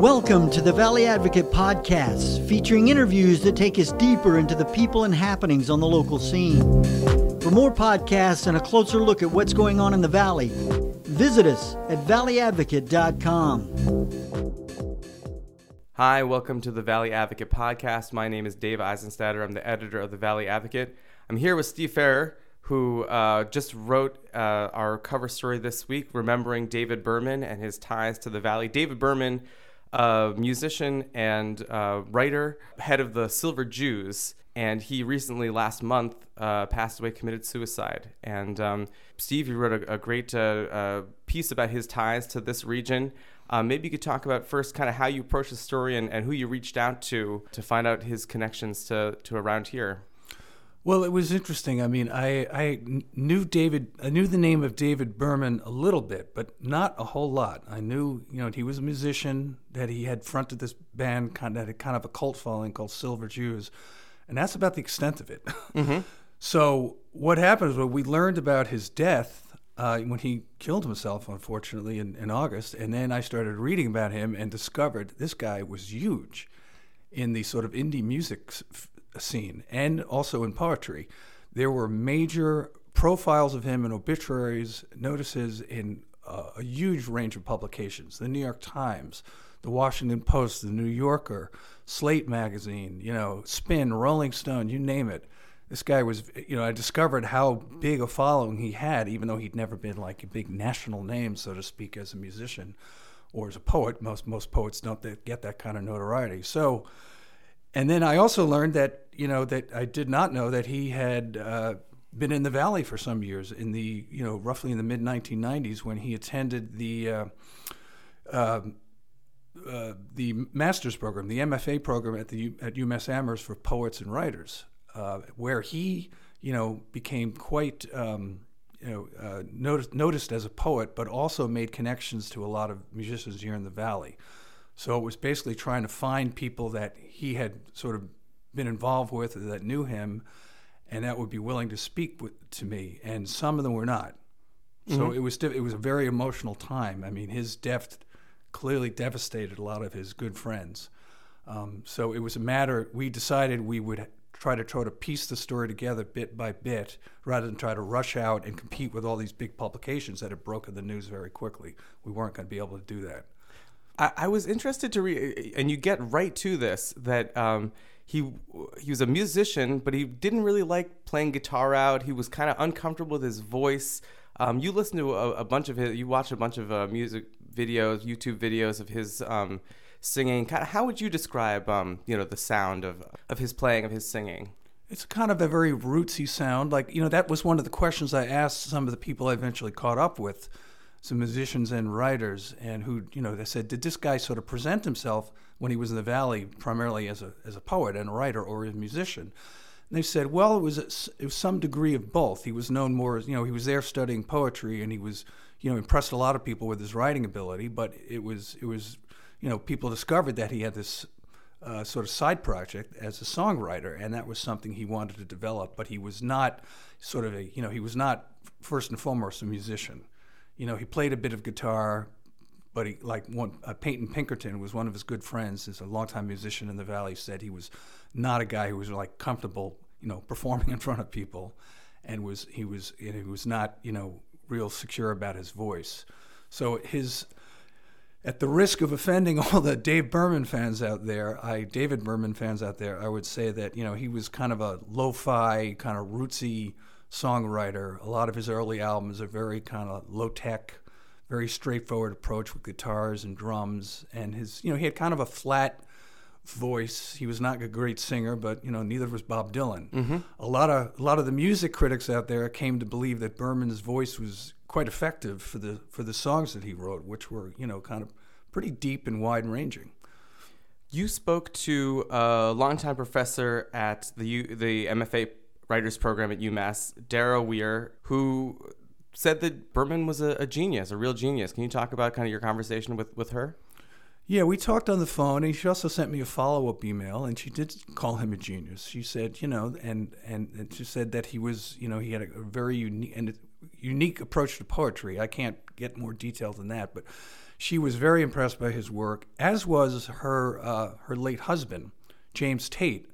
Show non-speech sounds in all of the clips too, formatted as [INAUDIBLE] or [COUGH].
Welcome to the Valley Advocate Podcast, featuring interviews that take us deeper into the people and happenings on the local scene. For more podcasts and a closer look at what's going on in the Valley, visit us at valleyadvocate.com. Hi, welcome to the Valley Advocate Podcast. My name is Dave Eisenstadter. I'm the editor of the Valley Advocate. I'm here with Steve Pfarrer, who uh, just wrote uh, our cover story this week, remembering David Berman and his ties to the Valley. David Berman a musician and uh, writer, head of the Silver Jews, and he recently, last month, uh, passed away, committed suicide. And um, Steve, you wrote a, a great uh, uh piece about his ties to this region. Uh, maybe you could talk about first kind of how you approached the story and, and who you reached out to to find out his connections to, to around here. Well, it was interesting. I mean, I, I knew David, I knew the name of David Berman a little bit, but not a whole lot. I knew, you know, he was a musician, that he had fronted this band kind of, that had kind of a cult following called Silver Jews, and that's about the extent of it. [LAUGHS] Mm-hmm. so what happened was we learned about his death uh, when he killed himself, unfortunately, in, in August, and then I started reading about him and discovered this guy was huge in the sort of indie music scene and also in poetry. There were major profiles of him in obituaries, notices in uh, a huge range of publications the New York Times, the Washington Post, the New Yorker, Slate Magazine, you know, Spin, Rolling Stone, you name it. This guy was, you know, I discovered how big a following he had, even though he'd never been like a big national name, so to speak, as a musician or as a poet. Most most poets don't get that kind of notoriety. So, and then I also learned that you know that I did not know that he had uh, been in the valley for some years in the you know roughly in the mid 1990s when he attended the uh, uh, uh, the master's program, the MFA program at the at UMass Amherst for poets and writers, uh, where he you know became quite um, you know uh, noticed, noticed as a poet, but also made connections to a lot of musicians here in the valley. So it was basically trying to find people that he had sort of been involved with or that knew him and that would be willing to speak with, to me. And some of them were not. So mm-hmm. it was it was a very emotional time. I mean, his death clearly devastated a lot of his good friends. Um, so it was a matter. We decided we would try to try to piece the story together bit by bit, rather than try to rush out and compete with all these big publications that had broken the news very quickly. We weren't going to be able to do that. I, I was interested to read, and you get right to this that um, he he was a musician, but he didn't really like playing guitar out. He was kind of uncomfortable with his voice. Um, you listen to a, a, bunch of his, you watch a bunch of uh, music videos, YouTube videos of his um, singing. How would you describe, um, you know, the sound of of his playing, of his singing? It's kind of a very rootsy sound. Like you know, that was one of the questions I asked some of the people I eventually caught up with some musicians and writers, and who you know they said, did this guy sort of present himself when he was in the Valley primarily as a as a poet and a writer or a musician? And they said, well, it was a, it was some degree of both. He was known more, you know, he was there studying poetry, and he was you know impressed a lot of people with his writing ability. But it was it was you know people discovered that he had this uh, sort of side project as a songwriter, and that was something he wanted to develop. But he was not sort of a you know he was not first and foremost a musician you know, he played a bit of guitar, but he like one uh, Peyton Pinkerton was one of his good friends. Is a longtime musician in the Valley. Said he was not a guy who was like comfortable, you know, performing [LAUGHS] in front of people, and was he was you know, he was not you know real secure about his voice. So his at the risk of offending [LAUGHS] all the Dave Berman fans out there, I David Berman fans out there, I would say that you know he was kind of a lo-fi, kind of rootsy songwriter. A lot of his early albums are very kind of low tech, very straightforward approach with guitars and drums. And his, you know, he had kind of a flat voice. He was not a great singer, but you know, neither was Bob Dylan. Mm-hmm. A lot of a lot of the music critics out there came to believe that Berman's voice was quite effective for the for the songs that he wrote, which were you know kind of pretty deep and wide ranging. You spoke to a longtime professor at the U, the MFA writers program at UMass, Dara Wier, who said that Berman was a, a, genius, a real genius. Can you talk about kind of your conversation with, with her? Yeah, we talked on the phone, and she also sent me a follow up email, and she did call him a genius. She said, you know, and, and, and she said that he was, you know, he had a, a very unique and unique approach to poetry. I can't get more detail than that, but she was very impressed by his work, as was her uh, her late husband, James Tate,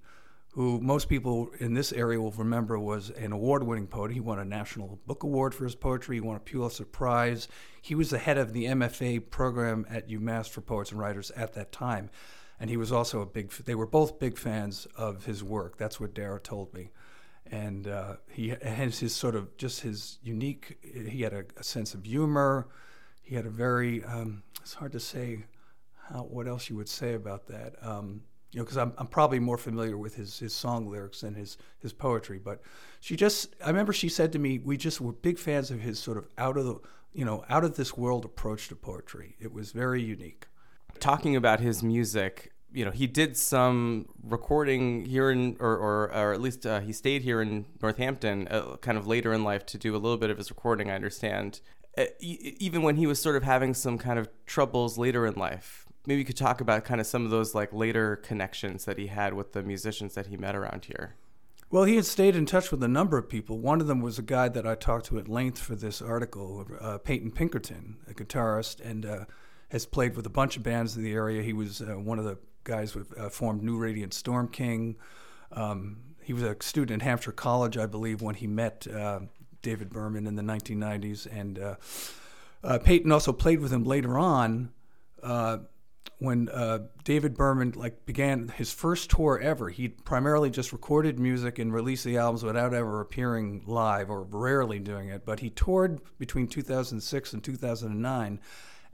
who most people in this area will remember was an award-winning poet. He won a National Book Award for his poetry. He won a Pulitzer Prize. He was the head of the MFA program at UMass for poets and writers at that time, and he was also a big. They were both big fans of his work. That's what Dara told me and uh, he has his sort of just his unique. He had a, a sense of humor. He had a very. Um, it's hard to say how what else you would say about that. Um, you know, because I'm, I'm probably more familiar with his, his song lyrics than his, his poetry. But she just, I remember she said to me, we just were big fans of his sort of out of the, you know, out of this world approach to poetry. It was very unique. Talking about his music, you know, he did some recording here in, or, or, or at least uh, he stayed here in Northampton uh, kind of later in life to do a little bit of his recording, I understand. Uh, e- even when he was sort of having some kind of troubles later in life. Maybe you could talk about kind of some of those like later connections that he had with the musicians that he met around here. Well, he had stayed in touch with a number of people. One of them was a guy that I talked to at length for this article, uh, Peyton Pinkerton, a guitarist, and uh, has played with a bunch of bands in the area. He was uh, one of the guys who uh, formed New Radiant Storm King. Um, he was a student at Hampshire College, I believe, when he met uh, David Berman in the 1990s. And uh, Peyton also played with him later on uh, when David Berman like began his first tour ever. He primarily just recorded music and released the albums without ever appearing live or rarely doing it. But he toured between 2006 and 2009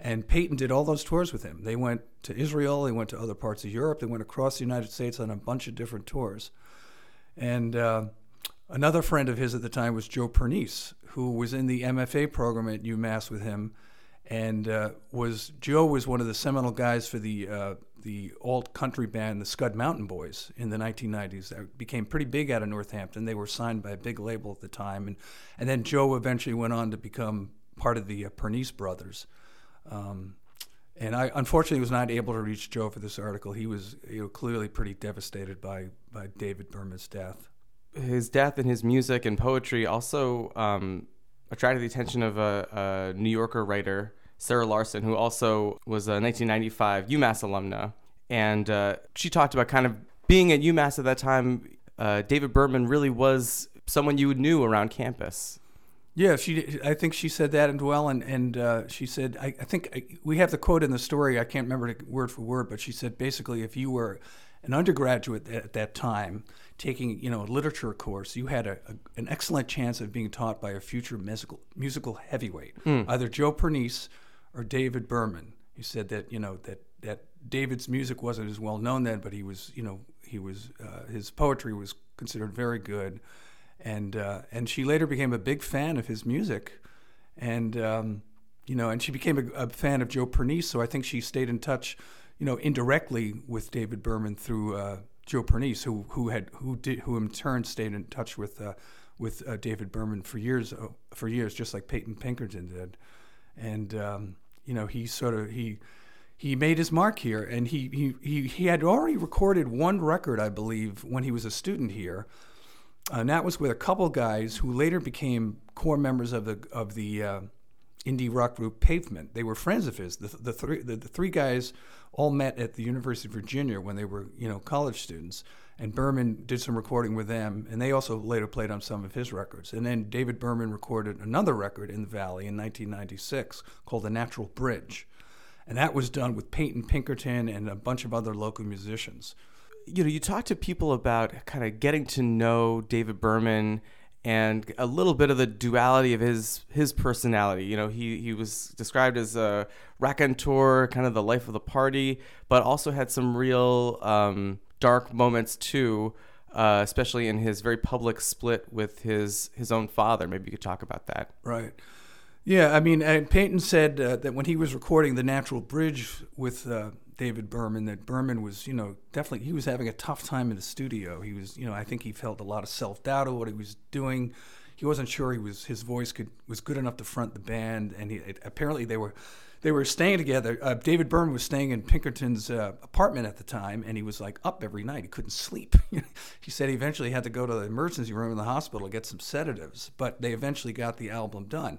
and Peyton did all those tours with him. They went to Israel, they went to other parts of Europe, they went across the United States on a bunch of different tours. And uh, another friend of his at the time was Joe Pernice, who was in the MFA program at UMass with him. And uh, was Joe was one of the seminal guys for the uh, the alt country band, the Scud Mountain Boys, in the 1990s. That became pretty big out of Northampton. They were signed by a big label at the time, and and then Joe eventually went on to become part of the uh, Pernice brothers. Um, and I unfortunately was not able to reach Joe for this article. He was you know, clearly pretty devastated by, by David Berman's death. His death and his music and poetry also um, attracted the attention of a, a, New Yorker writer, Sarah Larson, who also was a 1995 UMass alumna. And uh, she talked about kind of being at UMass at that time. Uh, David Berman really was someone you knew around campus. Yeah, she. I think she said that as well, and and uh, she said I, I think I, we have the quote in the story. I can't remember it word for word, but she said basically, if you were an undergraduate at that time taking you know a literature course, you had a, a, an excellent chance of being taught by a future musical musical heavyweight, mm. either Joe Pernice or David Berman. He said that you know that that David's music wasn't as well known then, but he was you know he was uh, his poetry was considered very good and uh, and she later became a big fan of his music, and um, you know, and she became a, a, fan of Joe Pernice. So I think she stayed in touch, you know, indirectly with David Berman through uh, Joe Pernice, who who had who did who in turn stayed in touch with uh, with uh, David Berman for years uh, for years, just like Peyton Pinkerton did, and um, you know, he sort of he he made his mark here, and he, he, he, he had already recorded one record, I believe, when he was a student here, and that was with a couple guys who later became core members of the of the uh, indie rock group Pavement. They were friends of his. The, the three the, the, three guys all met at the University of Virginia when they were you know college students. And Berman did some recording with them, and they also later played on some of his records. And then David Berman recorded another record in the Valley in 1996 called "The Natural Bridge," and that was done with Peyton Pinkerton and a bunch of other local musicians you know, you talk to people about kind of getting to know David Berman and a little bit of the duality of his his personality. You know, he he was described as a raconteur, kind of the life of the party, but also had some real um, dark moments too. Uh, especially in his very public split with his his own father. Maybe you could talk about that. Right. Yeah, I mean, Peyton said uh, that when he was recording the Natural Bridge with uh, David Berman that Berman was, you know, definitely he was having a tough time in the studio. He was, you know, I think he felt a lot of self doubt of what he was doing. He wasn't sure he was his voice could was good enough to front the band, and he, it, apparently they were they were staying together. Uh, David Berman was staying in Pinkerton's uh, apartment at the time, and he was like up every night. He couldn't sleep. [LAUGHS] he said he eventually had to go to the emergency room in the hospital to get some sedatives, but they eventually got the album done.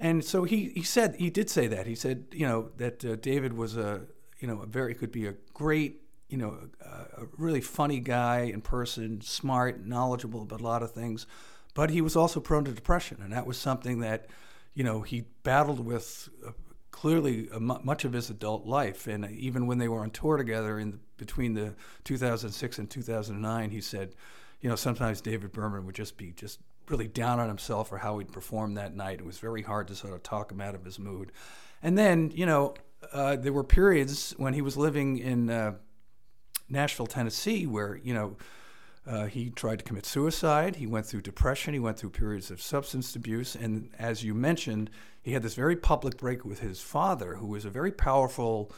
And so he, he said he did say that he said you know that uh, David was a you know a very could be a great you know a, a really funny guy in person, smart, knowledgeable about a lot of things, but he was also prone to depression, and that was something that you know he battled with uh, clearly much of his adult life, and even when they were on tour together in the, between the 2006 and 2009, he said, you know, sometimes David Berman would just be just really down on himself for how he'd performed that night. It was very hard to sort of talk him out of his mood. And then, you know, uh, there were periods when he was living in uh, Nashville, Tennessee, where, you know, uh, he tried to commit suicide. He went through depression. He went through periods of substance abuse. And as you mentioned, he had this very public break with his father, who was a very powerful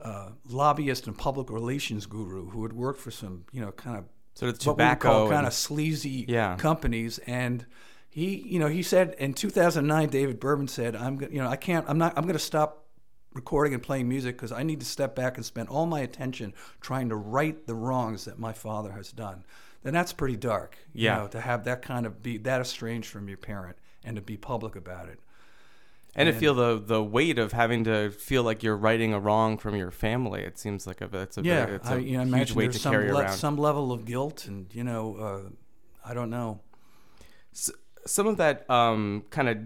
uh, lobbyist and public relations guru who had worked for some, you know, kind of sort of tobacco kind of sleazy yeah. companies. And he, you know, he said in 2009, David Berman said, "I'm, you know, I can't, I'm not, I'm going to stop." Recording and playing music because I need to step back and spend all my attention trying to right the wrongs that my father has done then that's pretty dark. yeah. Know, to have that kind of be that estranged from your parent and to be public about it. And, and to feel the the weight of having to feel like you're righting a wrong from your family, it seems like a it's a yeah, very, it's a I, you know, huge weight to some carry le- around. Some level of guilt, and you know, uh, I don't know. So, some of that um, kind of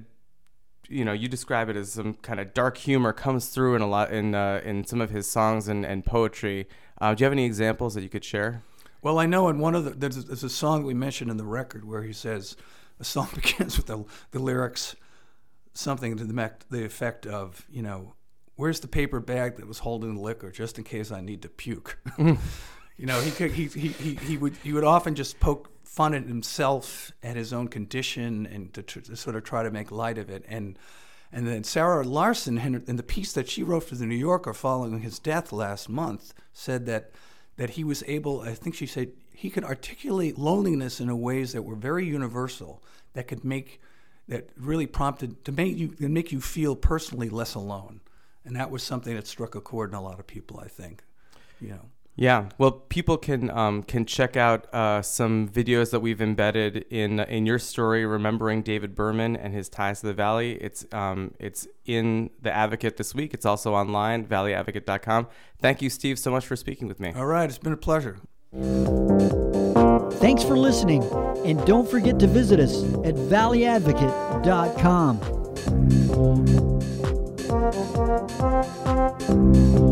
you know you describe it as some kind of dark humor comes through in a lot in uh, in some of his songs and, and poetry. Uh, do you have any examples that you could share? Well, I know in one of the there's, there's a song we mentioned in the record where he says a song [LAUGHS] begins with the, the lyrics something to the, the effect of you know where's the paper bag that was holding the liquor just in case I need to puke. [LAUGHS] you know he, could, he he he he would he would often just poke fun at himself and his own condition and to, to sort of try to make light of it and. And then Sarah Larson, in the piece that she wrote for the New Yorker following his death last month, said that that he was able, I think she said, he could articulate loneliness in ways that were very universal, that could make, that really prompted to make you, to make you feel personally less alone. And that was something that struck a chord in a lot of people, I think, you know. Yeah, well, people can um, can check out uh, some videos that we've embedded in in your story, remembering David Berman and his ties to the Valley. It's um, it's in the Advocate this week. It's also online, valleyadvocate.com. Thank you, Steve, so much for speaking with me. All right, it's been a pleasure. Thanks for listening, and don't forget to visit us at valleyadvocate.com.